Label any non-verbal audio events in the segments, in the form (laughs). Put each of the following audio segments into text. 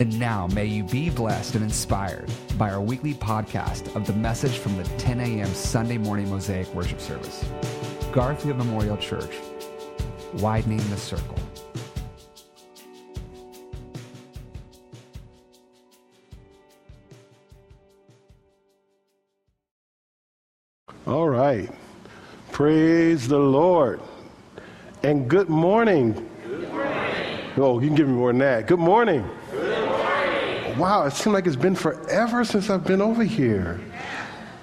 And now, may you be blessed and inspired by our weekly podcast of the message from the 10 a.m. Sunday morning Mosaic worship service. Garfield Memorial Church, widening the circle. All right. Praise the Lord. And good morning. Good morning. Oh, you can give me more than that. Good morning wow, it seems like it's been forever since I've been over here.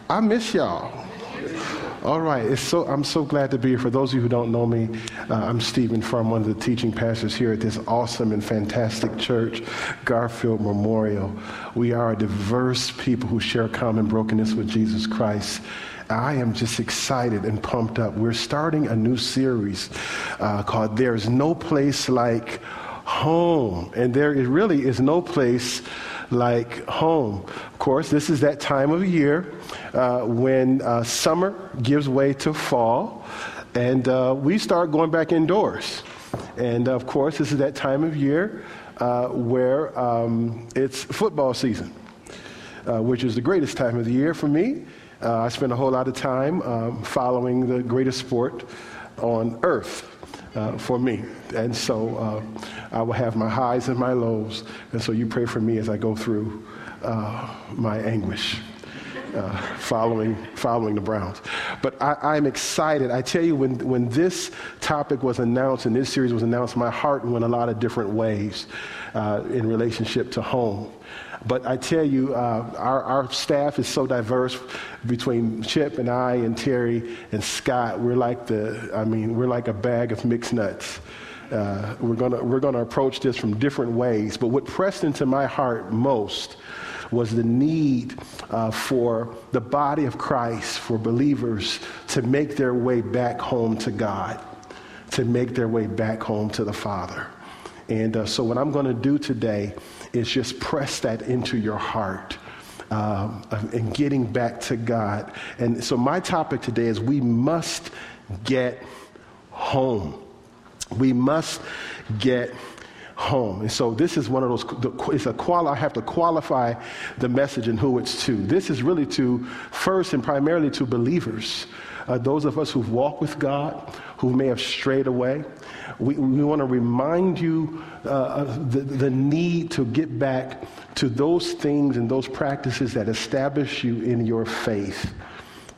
I miss y'all. All right, so, I'm so glad to be here. For those of you who don't know me, uh, I'm Stephen Frum, one of the teaching pastors here at this awesome and fantastic church, Garfield Memorial. We are a diverse people who share common brokenness with Jesus Christ. I am just excited and pumped up. We're starting a new series uh, called There's No Place Like home. And there really is no place like home. Of course, this is that time of year uh, when uh, summer gives way to fall, and uh, we start going back indoors. And of course, this is that time of year uh, where um, it's football season, uh, which is the greatest time of the year for me. Uh, I spend a whole lot of time um, following the greatest sport on earth uh, for me. And so uh, I will have my highs and my lows. And so you pray for me as I go through uh, my anguish. Uh, following, following the Browns. But I, am excited. I tell you, when, when this topic was announced and this series was announced, my heart went a lot of different ways uh, in relationship to home. But I tell you, uh, our, our staff is so diverse between Chip and I and Terry and Scott. We're like the, I mean, we're like a bag of mixed nuts. Uh, we're gonna we're gonna approach this from different ways. But what pressed into my heart most was the need uh, for the body of Christ, for believers to make their way back home to God, to make their way back home to the Father. And uh, so, what I'm going to do today is just press that into your heart. Um, and getting back to God. And so, my topic today is we must get home. We must get home. And so this is one of those, it's a qual, I have to qualify the message and who it's to. This is really to, first and primarily to believers, uh, those of us who've walked with God, who may have strayed away. We, we want to remind you uh, the, the need to get back to those things and those practices that establish you in your faith.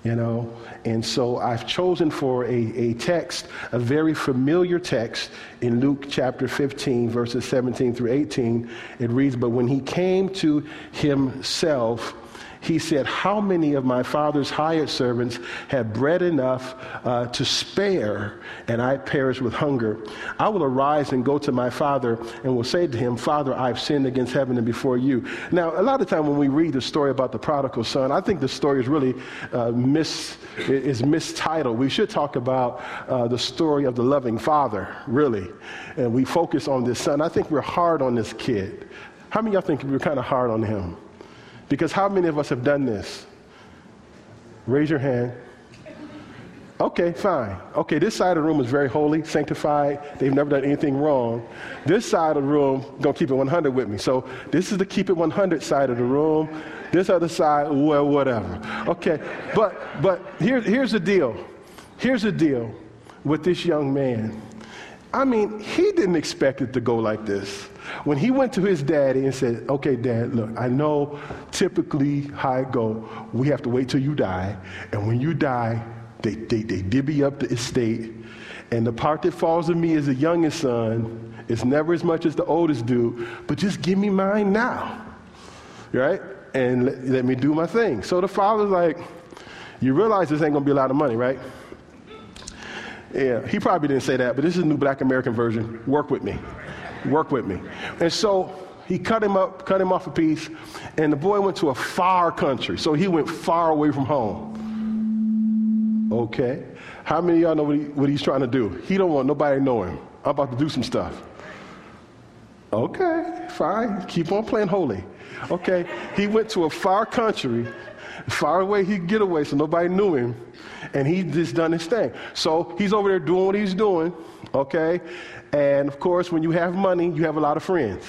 You know, and so I've chosen for a, a text, a very familiar text in Luke chapter 15, verses 17 through 18. It reads, But when he came to himself, he said, How many of my father's hired servants have bread enough uh, to spare, and I perish with hunger? I will arise and go to my father and will say to him, Father, I've sinned against heaven and before you. Now, a lot of time when we read the story about the prodigal son, I think the story is really uh, mis, is mistitled. We should talk about uh, the story of the loving father, really. And we focus on this son. I think we're hard on this kid. How many of y'all think we're kind of hard on him? Because how many of us have done this? Raise your hand. Okay, fine. Okay, this side of the room is very holy, sanctified. They've never done anything wrong. This side of the room, gonna keep it 100 with me. So this is the keep it 100 side of the room. This other side, well, whatever. Okay, but but here, here's the deal. Here's the deal with this young man. I mean, he didn't expect it to go like this. When he went to his daddy and said, Okay, dad, look, I know typically how it go. We have to wait till you die. And when you die, they, they, they divvy up the estate. And the part that falls to me as the youngest son is never as much as the oldest do, but just give me mine now. Right? And let, let me do my thing. So the father's like, You realize this ain't gonna be a lot of money, right? Yeah, he probably didn't say that, but this is the new black American version. Work with me. Work with me. And so he cut him up, cut him off a piece, and the boy went to a far country. So he went far away from home. Okay. How many of y'all know what, he, what he's trying to do? He don't want nobody knowing. I'm about to do some stuff. Okay, fine. Keep on playing holy. Okay. He went to a far country, far away he could get away so nobody knew him, and he just done his thing. So he's over there doing what he's doing, okay? And of course, when you have money, you have a lot of friends.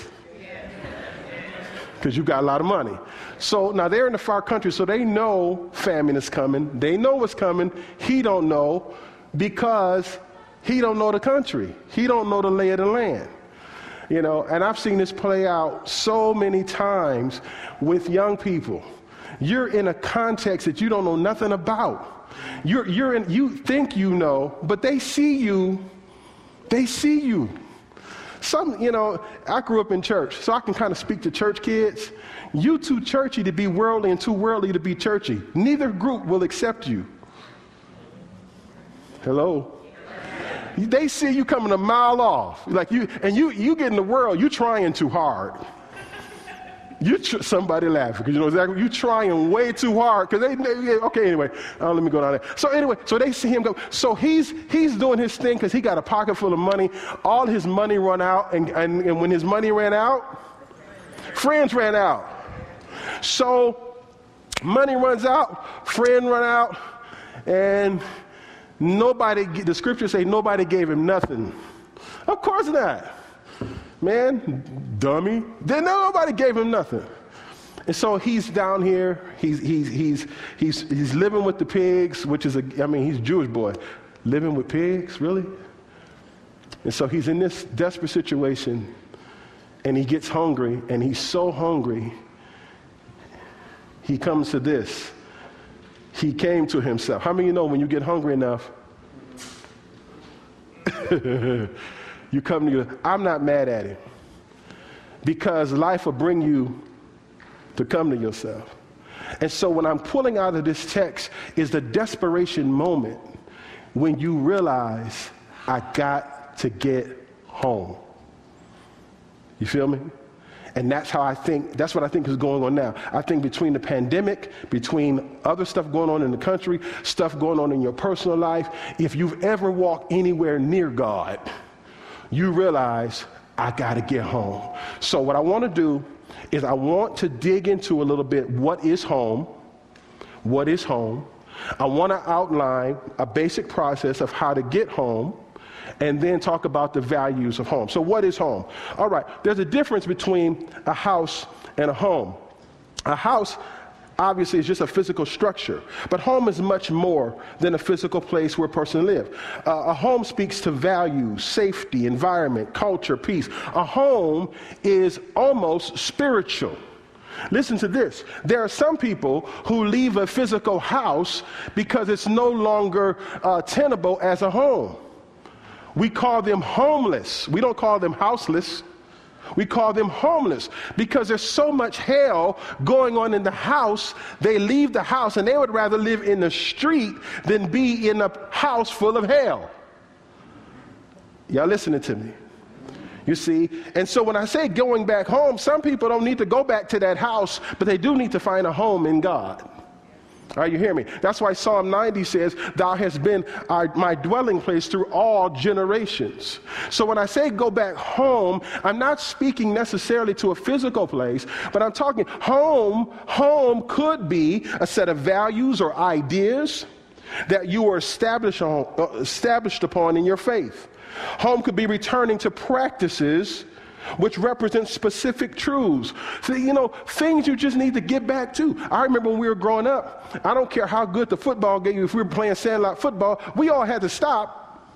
Because you got a lot of money. So now they're in the far country, so they know famine is coming. They know what's coming. He don't know because he don't know the country. He don't know the lay of the land. You know, and I've seen this play out so many times with young people. You're in a context that you don't know nothing about. You're, you're in, you think you know, but they see you, they see you. Some, you know, I grew up in church, so I can kind of speak to church kids. You too churchy to be worldly and too worldly to be churchy. Neither group will accept you. Hello? They see you coming a mile off. Like you, and you, you get in the world, you trying too hard. You tr- somebody laughing because you know exactly you trying way too hard because they, they, okay anyway uh, let me go down there so anyway so they see him go so he's he's doing his thing because he got a pocket full of money all his money run out and, and, and when his money ran out friends ran out so money runs out friend run out and Nobody, the scriptures say nobody gave him nothing. Of course not. Man, dummy. Then nobody gave him nothing. And so he's down here, he's, he's, he's, he's, he's living with the pigs, which is a, I mean, he's a Jewish boy. Living with pigs, really? And so he's in this desperate situation, and he gets hungry, and he's so hungry, he comes to this he came to himself. How many of you know when you get hungry enough, (laughs) you come to I'm not mad at him. Because life will bring you to come to yourself. And so when I'm pulling out of this text is the desperation moment when you realize I got to get home. You feel me? And that's how I think, that's what I think is going on now. I think between the pandemic, between other stuff going on in the country, stuff going on in your personal life, if you've ever walked anywhere near God, you realize, I got to get home. So, what I want to do is I want to dig into a little bit what is home, what is home. I want to outline a basic process of how to get home and then talk about the values of home. So, what is home? All right, there's a difference between a house and a home. A house obviously is just a physical structure, but home is much more than a physical place where a person lives. Uh, a home speaks to values, safety, environment, culture, peace. A home is almost spiritual. Listen to this. There are some people who leave a physical house because it's no longer uh, tenable as a home. We call them homeless. We don't call them houseless. We call them homeless because there's so much hell going on in the house. They leave the house and they would rather live in the street than be in a house full of hell. Y'all listening to me? You see? And so when I say going back home, some people don't need to go back to that house, but they do need to find a home in God. Are you hear me? That's why Psalm 90 says, Thou hast been our, my dwelling place through all generations. So when I say go back home, I'm not speaking necessarily to a physical place, but I'm talking home. Home could be a set of values or ideas that you were established, on, uh, established upon in your faith. Home could be returning to practices which represents specific truths. So, you know, things you just need to get back to. I remember when we were growing up, I don't care how good the football game, if we were playing sandlot football, we all had to stop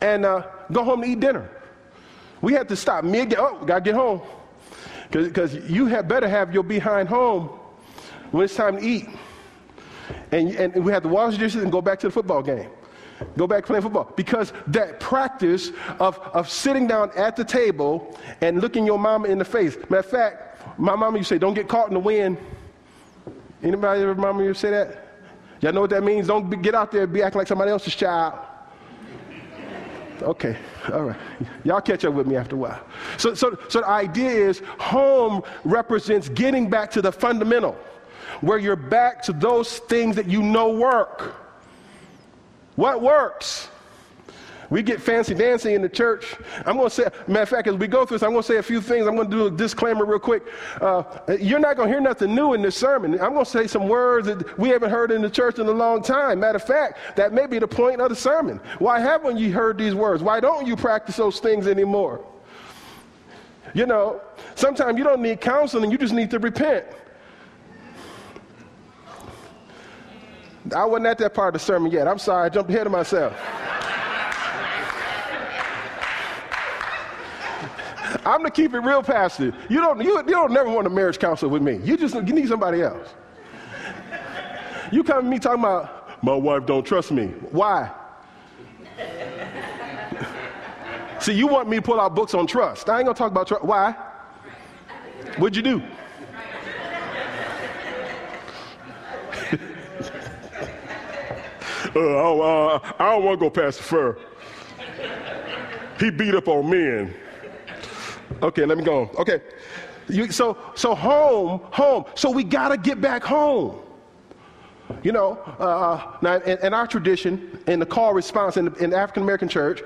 and uh, go home to eat dinner. We had to stop Me mid, oh, gotta get home. Because you had better have your behind home when it's time to eat. And, and we had to wash dishes and go back to the football game. Go back playing football. Because that practice of, of sitting down at the table and looking your mama in the face. Matter of fact, my mama used to say, don't get caught in the wind. Anybody ever mama you say that? Y'all know what that means? Don't be, get out there and be acting like somebody else's child. Okay, all right. Y'all catch up with me after a while. So, so, so the idea is home represents getting back to the fundamental, where you're back to those things that you know work. What works? We get fancy dancing in the church. I'm going to say, matter of fact, as we go through this, I'm going to say a few things. I'm going to do a disclaimer real quick. Uh, you're not going to hear nothing new in this sermon. I'm going to say some words that we haven't heard in the church in a long time. Matter of fact, that may be the point of the sermon. Why haven't you heard these words? Why don't you practice those things anymore? You know, sometimes you don't need counseling, you just need to repent. I wasn't at that part of the sermon yet. I'm sorry, I jumped ahead of myself. I'm gonna keep it real pastor. You don't you, you don't never want a marriage counselor with me. You just you need somebody else. You come to me talking about my wife don't trust me. Why? See, you want me to pull out books on trust. I ain't gonna talk about trust. Why? What'd you do? Uh, oh, uh, I don't want to go past the fur. He beat up on men. Okay, let me go. Okay. You, so, so home, home. So we got to get back home. You know, uh, now in, in, our tradition, in the call response in the, in African American church,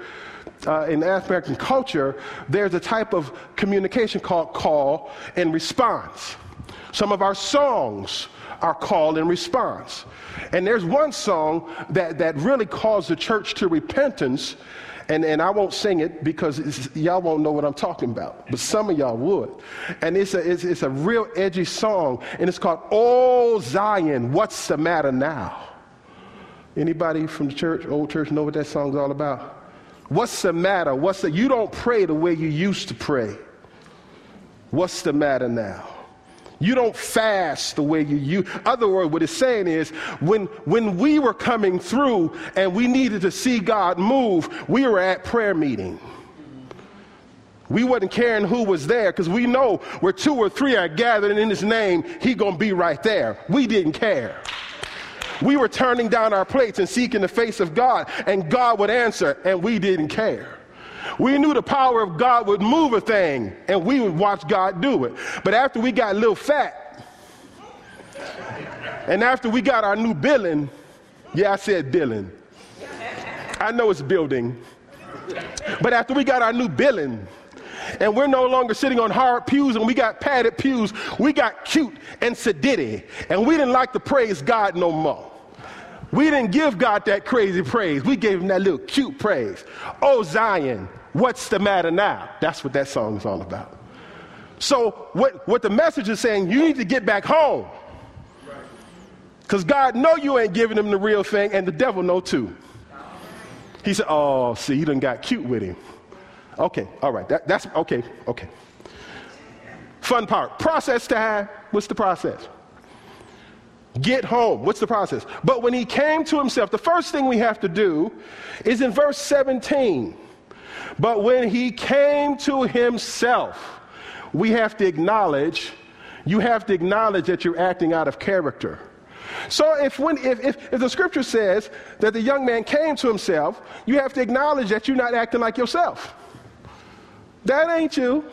uh, in African American culture, there's a type of communication called call and response. Some of our songs are call and response. And there's one song that, that really calls the church to repentance and, and I won't sing it because y'all won't know what I'm talking about, but some of y'all would. And it's a, it's, it's a real edgy song, and it's called Oh Zion, What's the Matter Now? Anybody from the church, old church, know what that song's all about? What's the matter? What's the, you don't pray the way you used to pray. What's the matter now? You don't fast the way you use. Other word, what it's saying is when, when we were coming through and we needed to see God move, we were at prayer meeting. We wasn't caring who was there because we know where two or three are gathered in his name, he gonna be right there. We didn't care. We were turning down our plates and seeking the face of God, and God would answer, and we didn't care. We knew the power of God would move a thing, and we would watch God do it. But after we got a little fat, and after we got our new billing, yeah, I said billing. I know it's building. But after we got our new billing, and we're no longer sitting on hard pews and we got padded pews, we got cute and sedity, and we didn't like to praise God no more. We didn't give God that crazy praise. We gave him that little cute praise. Oh, Zion, what's the matter now? That's what that song is all about. So what, what the message is saying, you need to get back home. Because God know you ain't giving him the real thing, and the devil know too. He said, oh, see, he done got cute with him. Okay, all right, that, that's, okay, okay. Fun part, process time. What's the process? Get home. What's the process? But when he came to himself, the first thing we have to do is in verse 17. But when he came to himself, we have to acknowledge, you have to acknowledge that you're acting out of character. So if, when, if, if, if the scripture says that the young man came to himself, you have to acknowledge that you're not acting like yourself. That ain't you.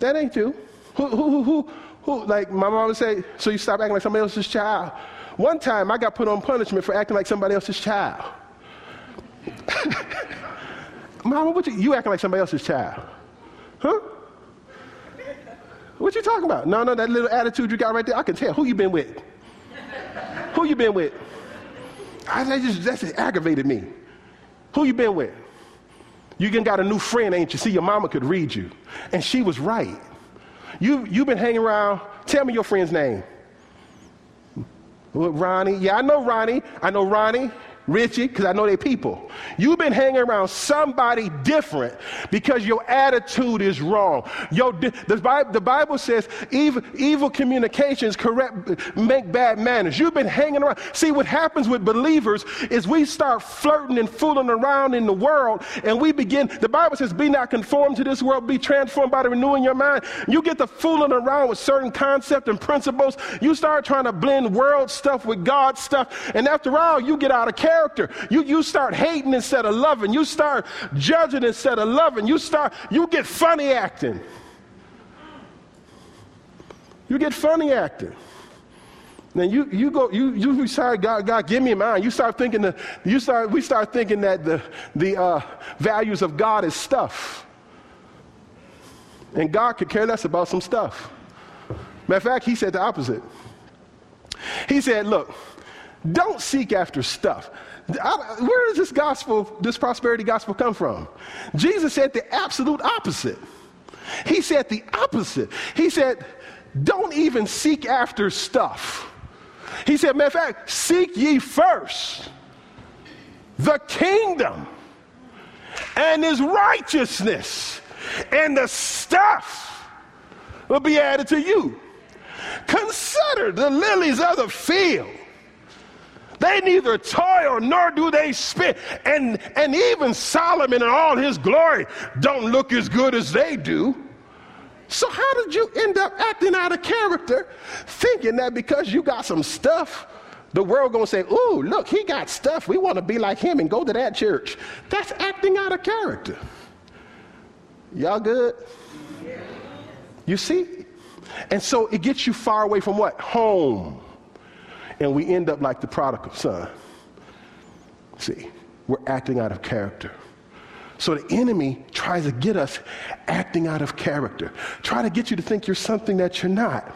That ain't you. Who, who, who, who, like my mom would say, so you stop acting like somebody else's child. One time I got put on punishment for acting like somebody else's child. (laughs) Mama, what you, you acting like somebody else's child? Huh? What you talking about? No, no, that little attitude you got right there, I can tell. Who you been with? Who you been with? I, that just that's aggravated me. Who you been with? You got a new friend, ain't you? See, your mama could read you. And she was right. You, you've been hanging around. Tell me your friend's name. Ronnie. Yeah, I know Ronnie. I know Ronnie. Richie, because I know they people. You've been hanging around somebody different because your attitude is wrong. Your, the, Bible, the Bible says evil, evil communications correct, make bad manners. You've been hanging around. See, what happens with believers is we start flirting and fooling around in the world, and we begin, the Bible says, be not conformed to this world, be transformed by the renewing your mind. You get to fooling around with certain concepts and principles. You start trying to blend world stuff with God stuff, and after all, you get out of character character. You, you start hating instead of loving. You start judging instead of loving. You start, you get funny acting. You get funny acting. Then you, you go, you, you start, God, God, give me mine. You start thinking, the, you start, we start thinking that the, the uh, values of God is stuff. And God could care less about some stuff. Matter of fact, he said the opposite. He said, look, don't seek after stuff. Where does this gospel, this prosperity gospel come from? Jesus said the absolute opposite. He said the opposite. He said, don't even seek after stuff. He said, matter of fact, seek ye first the kingdom and his righteousness, and the stuff will be added to you. Consider the lilies of the field. They neither toil nor do they spin. And, and even Solomon in all his glory don't look as good as they do. So, how did you end up acting out of character, thinking that because you got some stuff, the world gonna say, "Ooh, look, he got stuff. We want to be like him and go to that church." That's acting out of character. Y'all good? You see? And so it gets you far away from what? Home. And we end up like the prodigal son. See, we're acting out of character. So the enemy tries to get us acting out of character, try to get you to think you're something that you're not.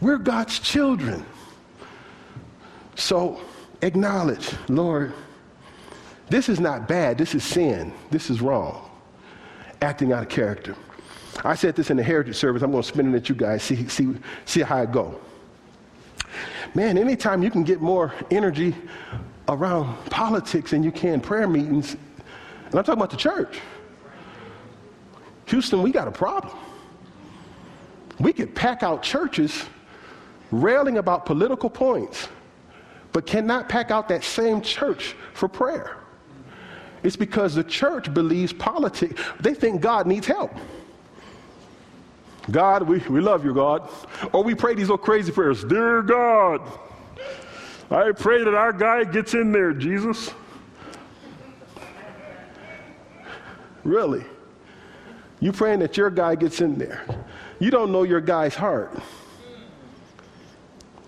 We're God's children. So acknowledge, Lord, this is not bad. This is sin. This is wrong. Acting out of character. I said this in the heritage service. I'm going to spin it at you guys, see, see, see how it go. Man, anytime you can get more energy around politics than you can prayer meetings, and I'm talking about the church. Houston, we got a problem. We could pack out churches railing about political points, but cannot pack out that same church for prayer. It's because the church believes politics, they think God needs help. God, we, we love you, God. Or we pray these little crazy prayers Dear God, I pray that our guy gets in there, Jesus. Really? You praying that your guy gets in there. You don't know your guy's heart.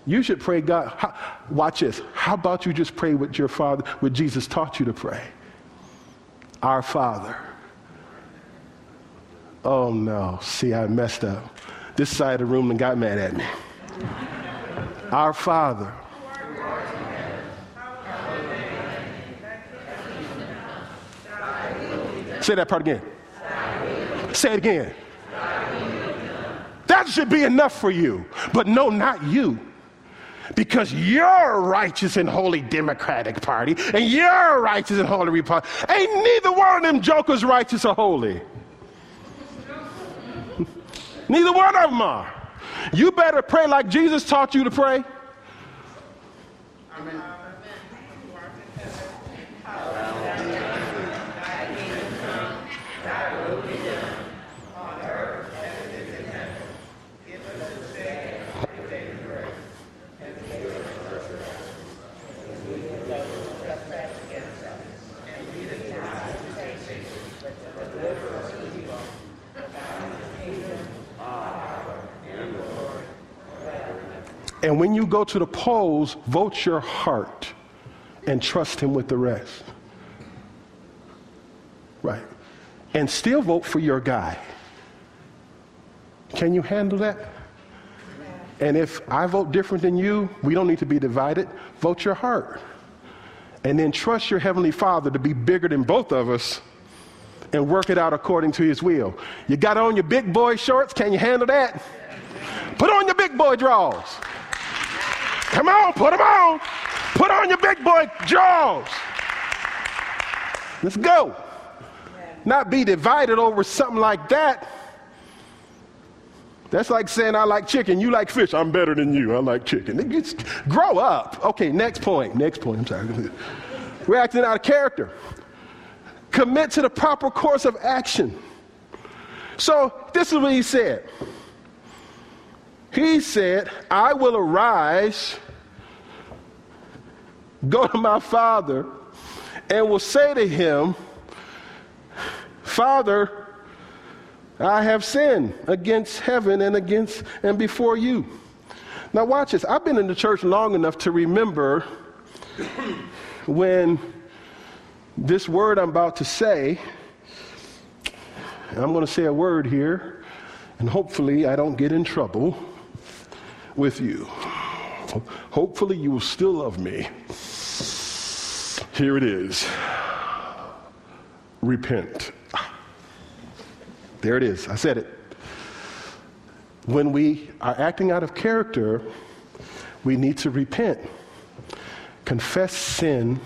You should pray, God, watch this. How about you just pray what your father, what Jesus taught you to pray? Our Father. Oh no, see, I messed up. This side of the room and got mad at me. Our Father Say that part again. Say it again. That should be enough for you. But no, not you. Because you're righteous and holy Democratic Party, and you're righteous and holy Republican. Ain't neither one of them jokers righteous or holy. Neither one of them are. You better pray like Jesus taught you to pray. Amen. And when you go to the polls, vote your heart and trust him with the rest. Right. And still vote for your guy. Can you handle that? And if I vote different than you, we don't need to be divided. Vote your heart. And then trust your Heavenly Father to be bigger than both of us and work it out according to His will. You got on your big boy shorts? Can you handle that? Put on your big boy drawers. Come on, put them on. Put on your big boy jaws. Let's go. Not be divided over something like that. That's like saying I like chicken, you like fish. I'm better than you. I like chicken. Just grow up. Okay, next point. Next point. I'm sorry. We're acting out of character. Commit to the proper course of action. So this is what he said. He said, I will arise, go to my father, and will say to him, Father, I have sinned against heaven and against and before you. Now, watch this. I've been in the church long enough to remember when this word I'm about to say, I'm going to say a word here, and hopefully I don't get in trouble with you. Hopefully you will still love me. Here it is repent. There it is. I said it. When we are acting out of character, we need to repent, confess sin,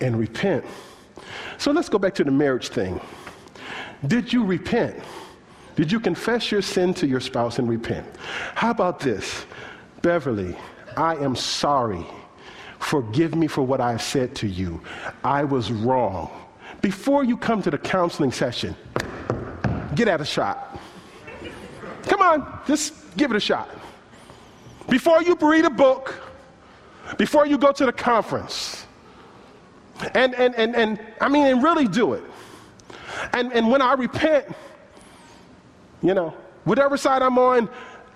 and repent. So let's go back to the marriage thing. Did you repent? Did you confess your sin to your spouse and repent? How about this? Beverly, I am sorry. Forgive me for what I said to you. I was wrong. Before you come to the counseling session, get at a shot. Come on, just give it a shot. Before you read a book, before you go to the conference, and, and, and, and I mean, and really do it. And, and when I repent, you know, whatever side I'm on,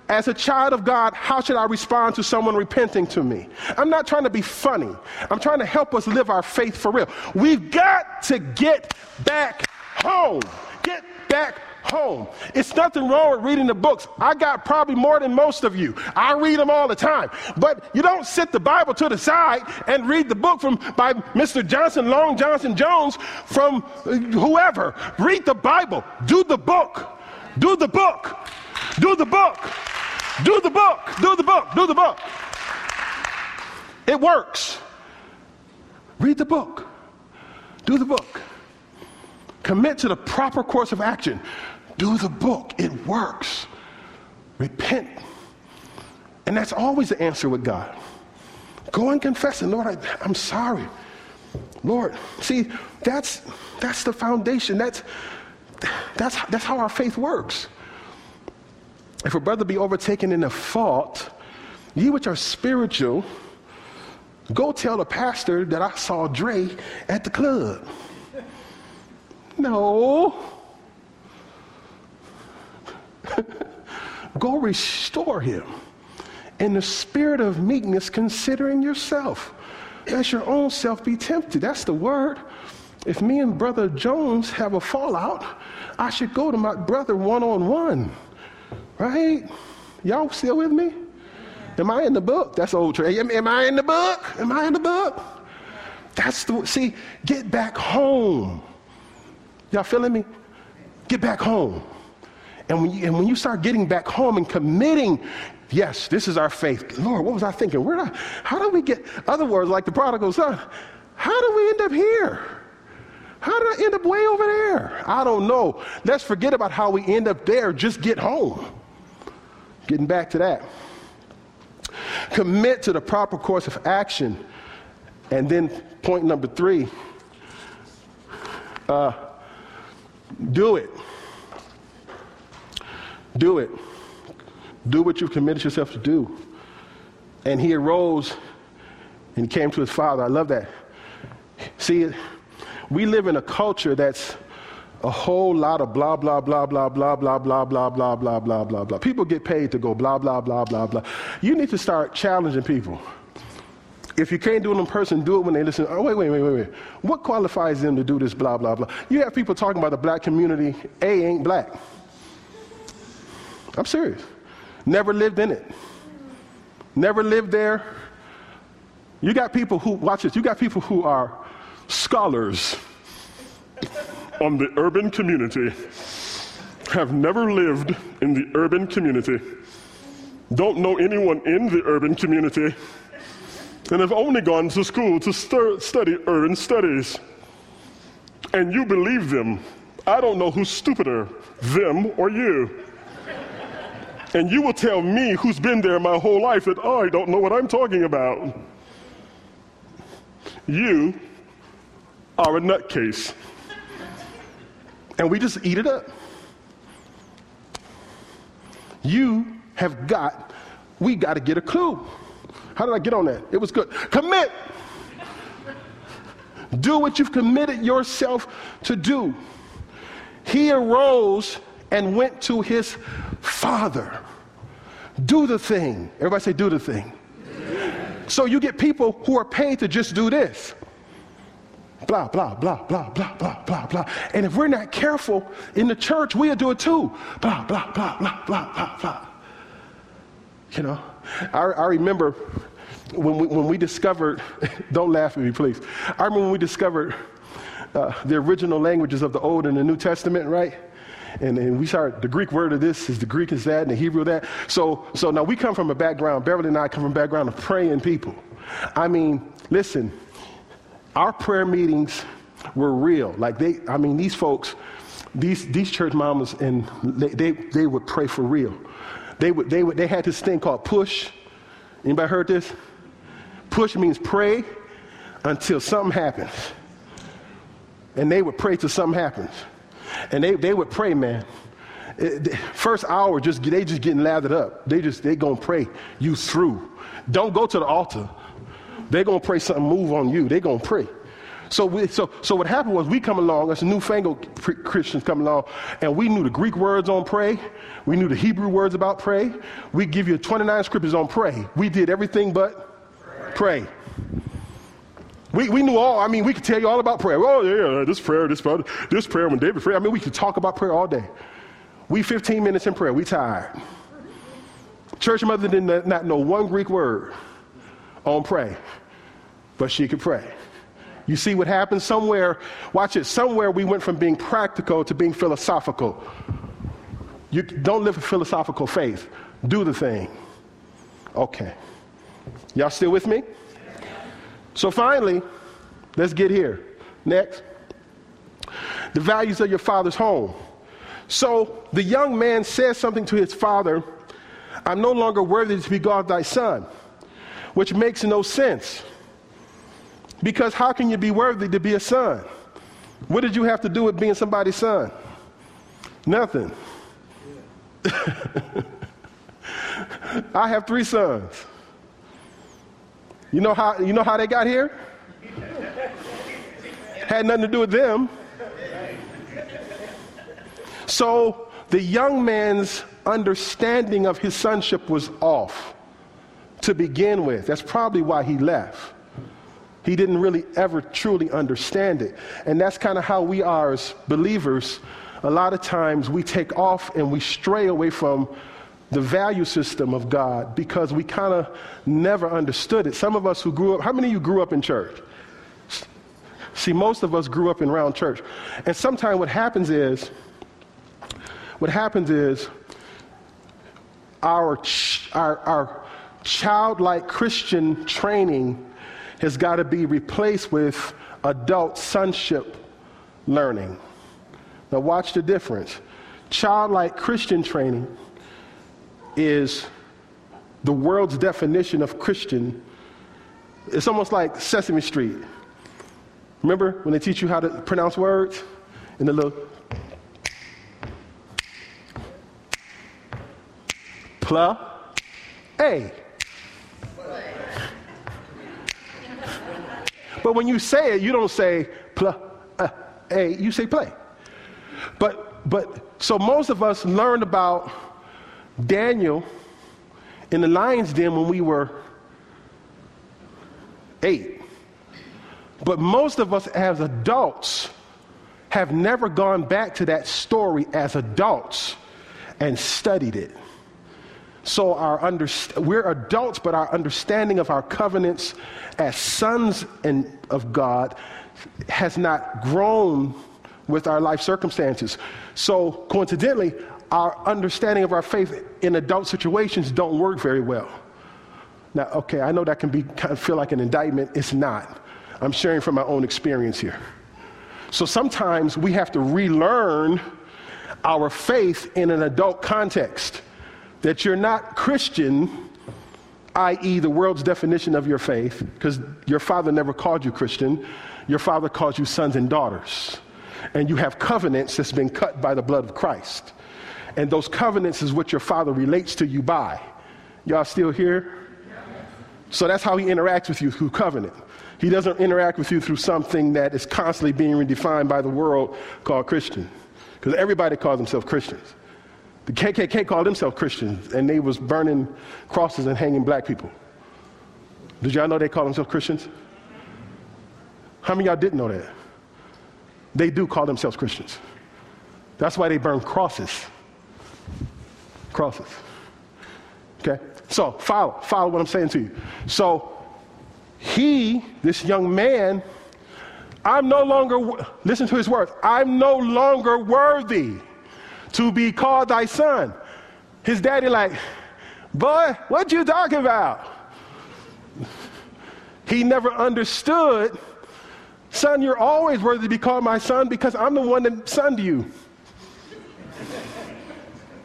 as a child of God, how should I respond to someone repenting to me? I'm not trying to be funny. I'm trying to help us live our faith for real. We've got to get back home. Get back home. It's nothing wrong with reading the books. I got probably more than most of you. I read them all the time. But you don't sit the Bible to the side and read the book from by Mr. Johnson, Long Johnson Jones, from whoever. Read the Bible. Do the book. Do the book. Do the book. Do the book. Do the book. Do the book. It works. Read the book. Do the book. Commit to the proper course of action. Do the book. It works. Repent. And that's always the answer with God. Go and confess it. Lord, I, I'm sorry. Lord, see, that's that's the foundation. That's that's that's how our faith works. If a brother be overtaken in a fault, ye which are spiritual, go tell the pastor that I saw Dre at the club. No. (laughs) go restore him in the spirit of meekness, considering yourself. Let your own self be tempted. That's the word. If me and Brother Jones have a fallout, I should go to my brother one on one. Right? Y'all still with me? Am I in the book? That's old trade. Am, am I in the book? Am I in the book? That's the see, get back home. Y'all feeling me? Get back home. And when, you, and when you start getting back home and committing, yes, this is our faith. Lord, what was I thinking? Where did I, how do we get, other words like the prodigal son, how do we end up here? How did I end up way over there? I don't know. Let's forget about how we end up there. Just get home. Getting back to that. Commit to the proper course of action. And then, point number three uh, do it. Do it. Do what you've committed yourself to do. And he arose and came to his father. I love that. See, we live in a culture that's a whole lot of blah, blah, blah, blah, blah, blah, blah, blah, blah, blah, blah, blah, blah. People get paid to go blah, blah, blah, blah, blah. You need to start challenging people. If you can't do it in person, do it when they listen. Oh, wait, wait, wait, wait, wait. What qualifies them to do this blah, blah, blah? You have people talking about the black community. A ain't black. I'm serious. Never lived in it. Never lived there. You got people who, watch this, you got people who are scholars on the urban community have never lived in the urban community, don't know anyone in the urban community, and have only gone to school to study urban studies. And you believe them. I don't know who's stupider, them or you. And you will tell me, who's been there my whole life, that oh, I don't know what I'm talking about. You are a nutcase and we just eat it up. You have got, we got to get a clue. How did I get on that? It was good. Commit. do what you've committed yourself to do. He arose and went to his father. Do the thing. Everybody say, do the thing. So you get people who are paid to just do this. Blah, blah, blah, blah, blah, blah, blah, blah. And if we're not careful in the church, we'll do it too. Blah, blah, blah, blah, blah, blah, blah. You know, I, I remember when we, when we discovered, don't laugh at me, please. I remember when we discovered uh, the original languages of the Old and the New Testament, right? And, and we start, the Greek word of this is the Greek is that and the Hebrew that. So, so now we come from a background, Beverly and I come from a background of praying people. I mean, listen, our prayer meetings were real. Like they, I mean, these folks, these, these church mamas, and they, they, they would pray for real. They, would, they, would, they had this thing called push. Anybody heard this? Push means pray until something happens. And they would pray till something happens. And they, they would pray, man. Eh, it, first hour, just they just getting lathered up. They just they gonna pray you through. Don't go to the altar. They're gonna pray something move on you. They're gonna pray. So, we, so, so what happened was we come along as newfangled Christians come along, and we knew the Greek words on pray. We knew the Hebrew words about pray. We give you 29 scriptures on pray. We did everything but pray. pray. We, we knew all, I mean, we could tell you all about prayer. Oh, yeah, this prayer, this prayer, this prayer when David prayed. I mean, we could talk about prayer all day. We 15 minutes in prayer, we tired. Church mother did not know one Greek word on pray, but she could pray. You see what happened? Somewhere, watch it, somewhere we went from being practical to being philosophical. You don't live a philosophical faith. Do the thing. Okay. Y'all still with me? So finally, let's get here. Next. The values of your father's home. So the young man says something to his father I'm no longer worthy to be God thy son, which makes no sense. Because how can you be worthy to be a son? What did you have to do with being somebody's son? Nothing. (laughs) I have three sons. You know how, you know how they got here? Had nothing to do with them. So the young man's understanding of his sonship was off to begin with. That's probably why he left. He didn't really ever truly understand it. And that's kind of how we are as believers. A lot of times we take off and we stray away from the value system of God because we kind of never understood it. Some of us who grew up, how many of you grew up in church? See, most of us grew up in round church. And sometimes what happens is, what happens is our, our, our childlike Christian training has got to be replaced with adult sonship learning. Now, watch the difference. Childlike Christian training is the world's definition of Christian. It's almost like Sesame Street. Remember when they teach you how to pronounce words? In the little pla a. But when you say it, you don't say pla uh, a, you say play. But but so most of us learned about Daniel in the lion's den when we were eight. But most of us as adults have never gone back to that story as adults and studied it. So our we're adults, but our understanding of our covenants as sons and of God has not grown with our life circumstances. So coincidentally, our understanding of our faith in adult situations don't work very well. Now, okay, I know that can be kind of feel like an indictment. It's not. I'm sharing from my own experience here. So sometimes we have to relearn our faith in an adult context. That you're not Christian, i.e., the world's definition of your faith, because your father never called you Christian. Your father calls you sons and daughters. And you have covenants that's been cut by the blood of Christ. And those covenants is what your father relates to you by. Y'all still here? So that's how he interacts with you through covenant. He doesn't interact with you through something that is constantly being redefined by the world called Christian. Because everybody calls themselves Christians. The KKK called themselves Christians, and they was burning crosses and hanging black people. Did y'all know they call themselves Christians? How many y'all didn't know that? They do call themselves Christians. That's why they burn crosses. Crosses. Okay? So follow, follow what I'm saying to you. So he, this young man, I'm no longer, listen to his words, I'm no longer worthy to be called thy son. His daddy like, boy, what you talking about? He never understood, son, you're always worthy to be called my son because I'm the one that sonned you.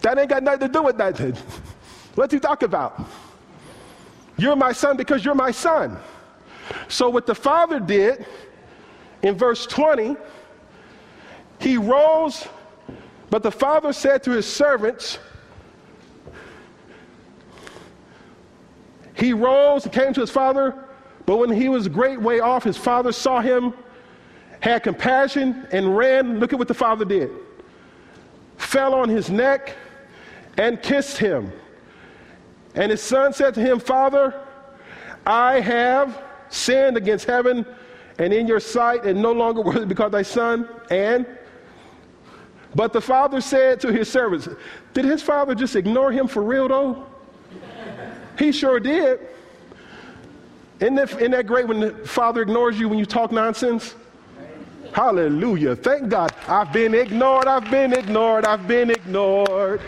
that ain't got nothing to do with that. What you talk about? You're my son because you're my son. So what the father did in verse 20, he rose but the father said to his servants, He rose and came to his father, but when he was a great way off, his father saw him, had compassion, and ran. Look at what the father did. Fell on his neck and kissed him. And his son said to him, Father, I have sinned against heaven and in your sight, and no longer worthy because thy son. And but the father said to his servants, Did his father just ignore him for real though? he sure did. Isn't that, isn't that great when the father ignores you when you talk nonsense? Hallelujah. Thank God. I've been ignored. I've been ignored. I've been ignored.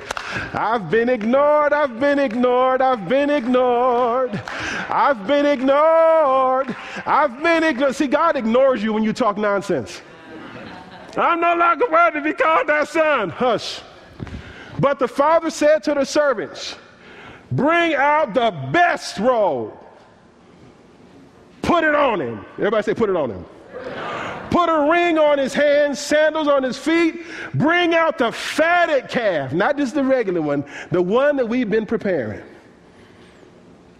I've been ignored. I've been ignored. I've been ignored. I've been ignored. I've been ignored. See, God ignores you when you talk nonsense. I'm no longer worthy to be called thy son. Hush. But the father said to the servants, Bring out the best robe. Put it on him. Everybody say, Put it on him. Put a ring on his hands, sandals on his feet. Bring out the fatted calf, not just the regular one, the one that we've been preparing.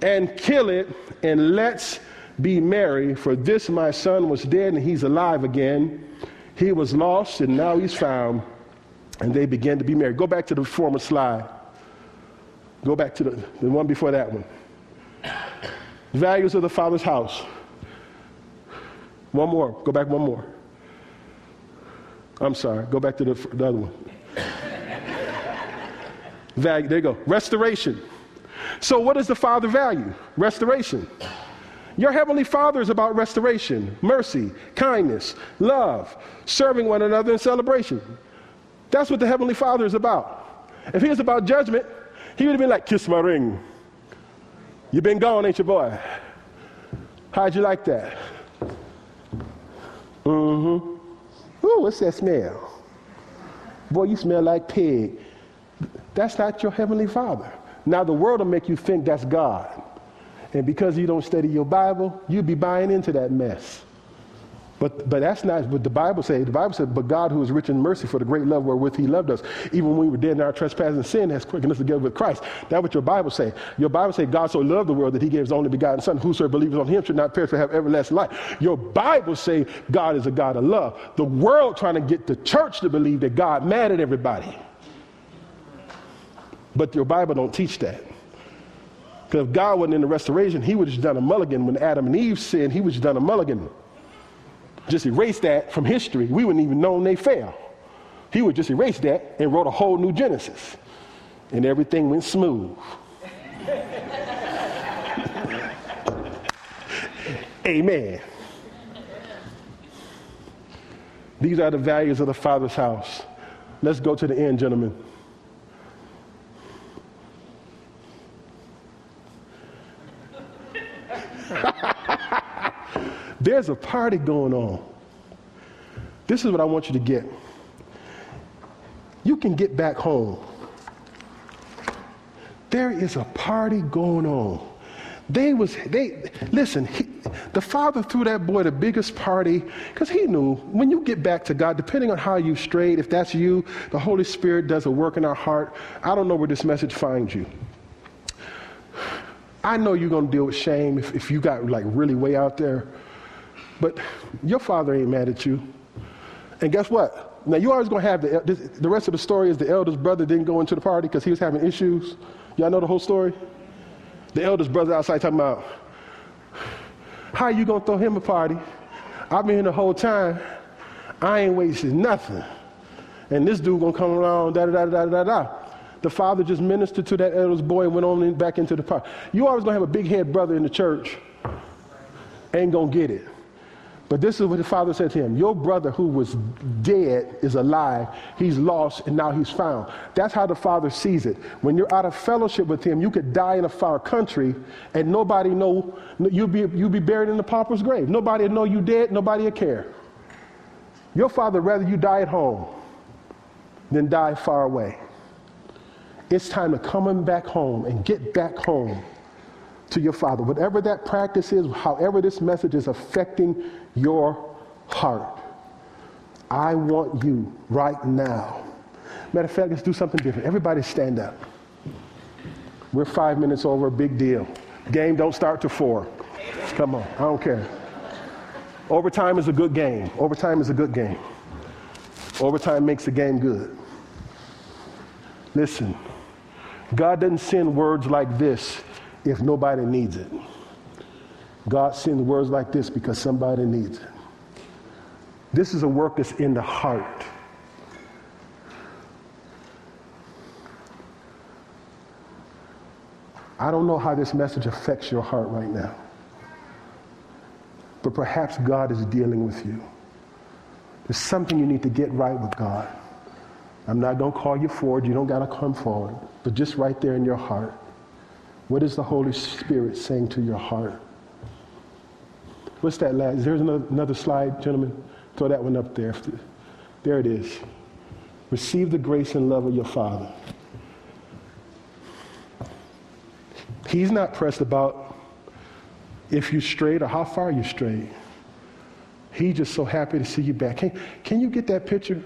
And kill it, and let's be merry, for this my son was dead and he's alive again he was lost and now he's found, and they began to be married. Go back to the former slide. Go back to the, the one before that one. Values of the Father's house. One more. Go back one more. I'm sorry. Go back to the, the other one. (laughs) Value. There you go. Restoration. So, what does the Father value? Restoration. Your Heavenly Father is about restoration, mercy, kindness, love, serving one another in celebration. That's what the Heavenly Father is about. If He was about judgment, He would have been like, Kiss my ring. You've been gone, ain't you, boy? How'd you like that? Mm hmm. Ooh, what's that smell? Boy, you smell like pig. That's not your Heavenly Father. Now, the world will make you think that's God. And because you don't study your Bible, you'll be buying into that mess. But, but that's not what the Bible says. The Bible says, But God, who is rich in mercy for the great love wherewith he loved us, even when we were dead in our trespasses and sin, has quickened us together with Christ. That's what your Bible say. Your Bible say, God so loved the world that he gave his only begotten Son. Whosoever believes on him should not perish but have everlasting life. Your Bible say God is a God of love. The world trying to get the church to believe that God mad at everybody. But your Bible don't teach that. Because if God wasn't in the restoration, he would have just done a mulligan. When Adam and Eve sinned, he would have just done a mulligan. Just erase that from history. We wouldn't even know they fell. He would just erase that and wrote a whole new Genesis. And everything went smooth. (laughs) Amen. These are the values of the Father's house. Let's go to the end, gentlemen. There's a party going on. This is what I want you to get. You can get back home. There is a party going on. They was they listen. He, the father threw that boy the biggest party because he knew when you get back to God, depending on how you strayed, if that's you, the Holy Spirit does a work in our heart. I don't know where this message finds you. I know you're going to deal with shame if, if you got like really way out there. But your father ain't mad at you. And guess what? Now, you always going to have the, the rest of the story is the eldest brother didn't go into the party because he was having issues. Y'all know the whole story? The eldest brother outside talking about, how you going to throw him a party? I've been here the whole time. I ain't wasted nothing. And this dude going to come around, da da da da da da. The father just ministered to that eldest boy and went on back into the party. You always going to have a big head brother in the church. Ain't going to get it. But this is what the father said to him Your brother who was dead is alive. He's lost and now he's found. That's how the father sees it. When you're out of fellowship with him, you could die in a far country and nobody know you'll be, you'll be buried in the pauper's grave. Nobody will know you dead, nobody will care. Your father rather you die at home than die far away. It's time to come back home and get back home to your father. Whatever that practice is, however this message is affecting your heart, I want you right now. Matter of fact, let's do something different. Everybody stand up. We're five minutes over, big deal. Game don't start to four. Come on, I don't care. Overtime is a good game. Overtime is a good game. Overtime makes the game good. Listen, God doesn't send words like this if nobody needs it. God sends words like this because somebody needs it. This is a work that's in the heart. I don't know how this message affects your heart right now, but perhaps God is dealing with you. There's something you need to get right with God. I'm not going to call you forward. You don't got to come forward. But just right there in your heart, what is the Holy Spirit saying to your heart? What's that last? Is there another, another slide, gentlemen? Throw that one up there. There it is. Receive the grace and love of your Father. He's not pressed about if you strayed or how far you strayed. He's just so happy to see you back. Can, can you get that picture?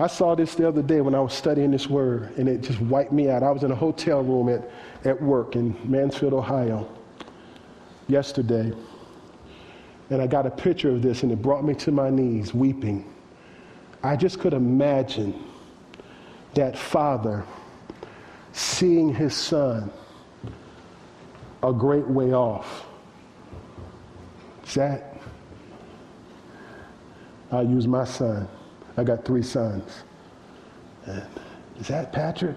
I saw this the other day when I was studying this word, and it just wiped me out. I was in a hotel room at, at work in Mansfield, Ohio, yesterday. And I got a picture of this, and it brought me to my knees, weeping. I just could imagine that father seeing his son a great way off. Is that? I'll use my son. I got three sons. Is that Patrick?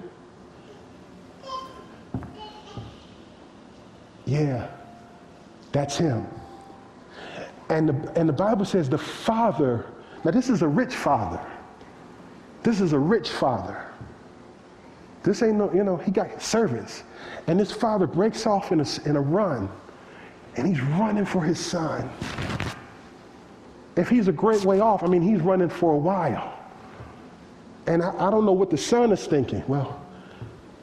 Yeah, that's him. And the, and the Bible says the father, now this is a rich father. This is a rich father. This ain't no, you know, he got servants. And this father breaks off in a, in a run, and he's running for his son. If he's a great way off, I mean, he's running for a while. And I, I don't know what the son is thinking. Well,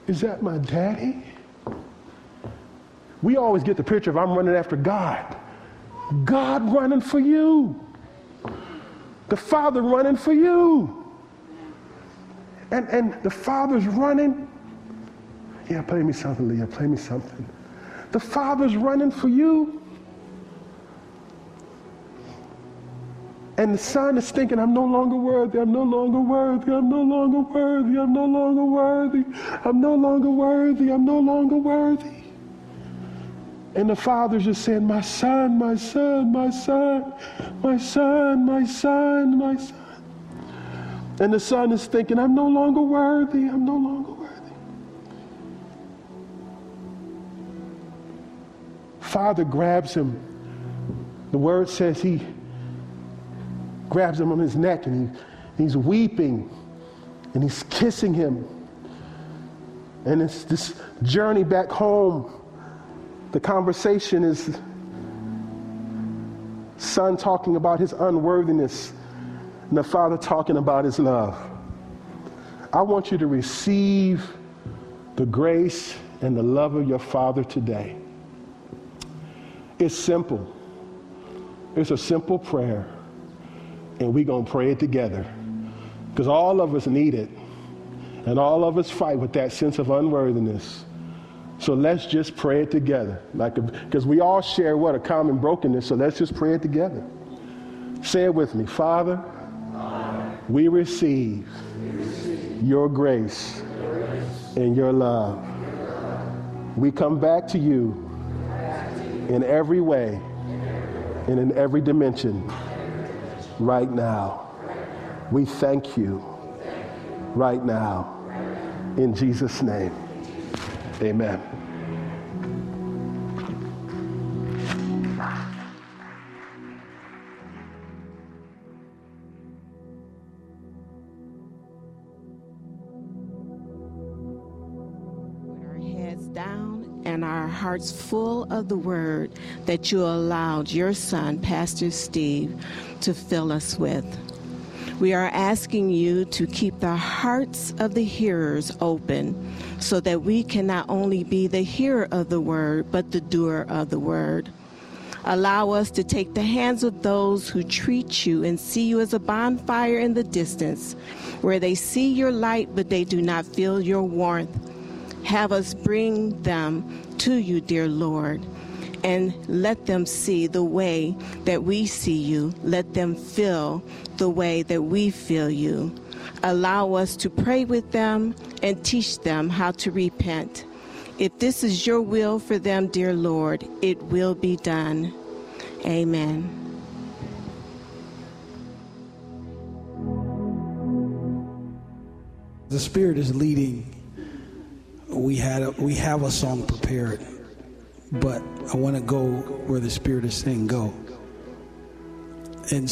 is that my daddy? We always get the picture of I'm running after God. God running for you. The Father running for you. And, and the Father's running. Yeah, play me something, Leah. Play me something. The Father's running for you. And the son is thinking, I'm no longer worthy, I'm no longer worthy, I'm no longer worthy, I'm no longer worthy, I'm no longer worthy, I'm no longer worthy. And the father's just saying, My son, my son, my son, my son, my son, my son. And the son is thinking, I'm no longer worthy, I'm no longer worthy. Father grabs him. The word says he grabs him on his neck and he, he's weeping and he's kissing him. And it's this journey back home. The conversation is son talking about his unworthiness and the father talking about his love. I want you to receive the grace and the love of your father today. It's simple. It's a simple prayer and we're going to pray it together. Because all of us need it. And all of us fight with that sense of unworthiness. So let's just pray it together. Like, because we all share what? A common brokenness. So let's just pray it together. Say it with me. Father, We receive your grace and your love. We come back to you in every way and in every dimension right now. We thank you right now. In Jesus' name, amen. And our hearts full of the word that you allowed your son, Pastor Steve, to fill us with. We are asking you to keep the hearts of the hearers open so that we can not only be the hearer of the word, but the doer of the word. Allow us to take the hands of those who treat you and see you as a bonfire in the distance, where they see your light but they do not feel your warmth have us bring them to you, dear Lord, and let them see the way that we see you. Let them feel the way that we feel you. Allow us to pray with them and teach them how to repent. If this is your will for them, dear Lord, it will be done. Amen. The Spirit is leading we had a, we have a song prepared, but I want to go where the Spirit is saying go.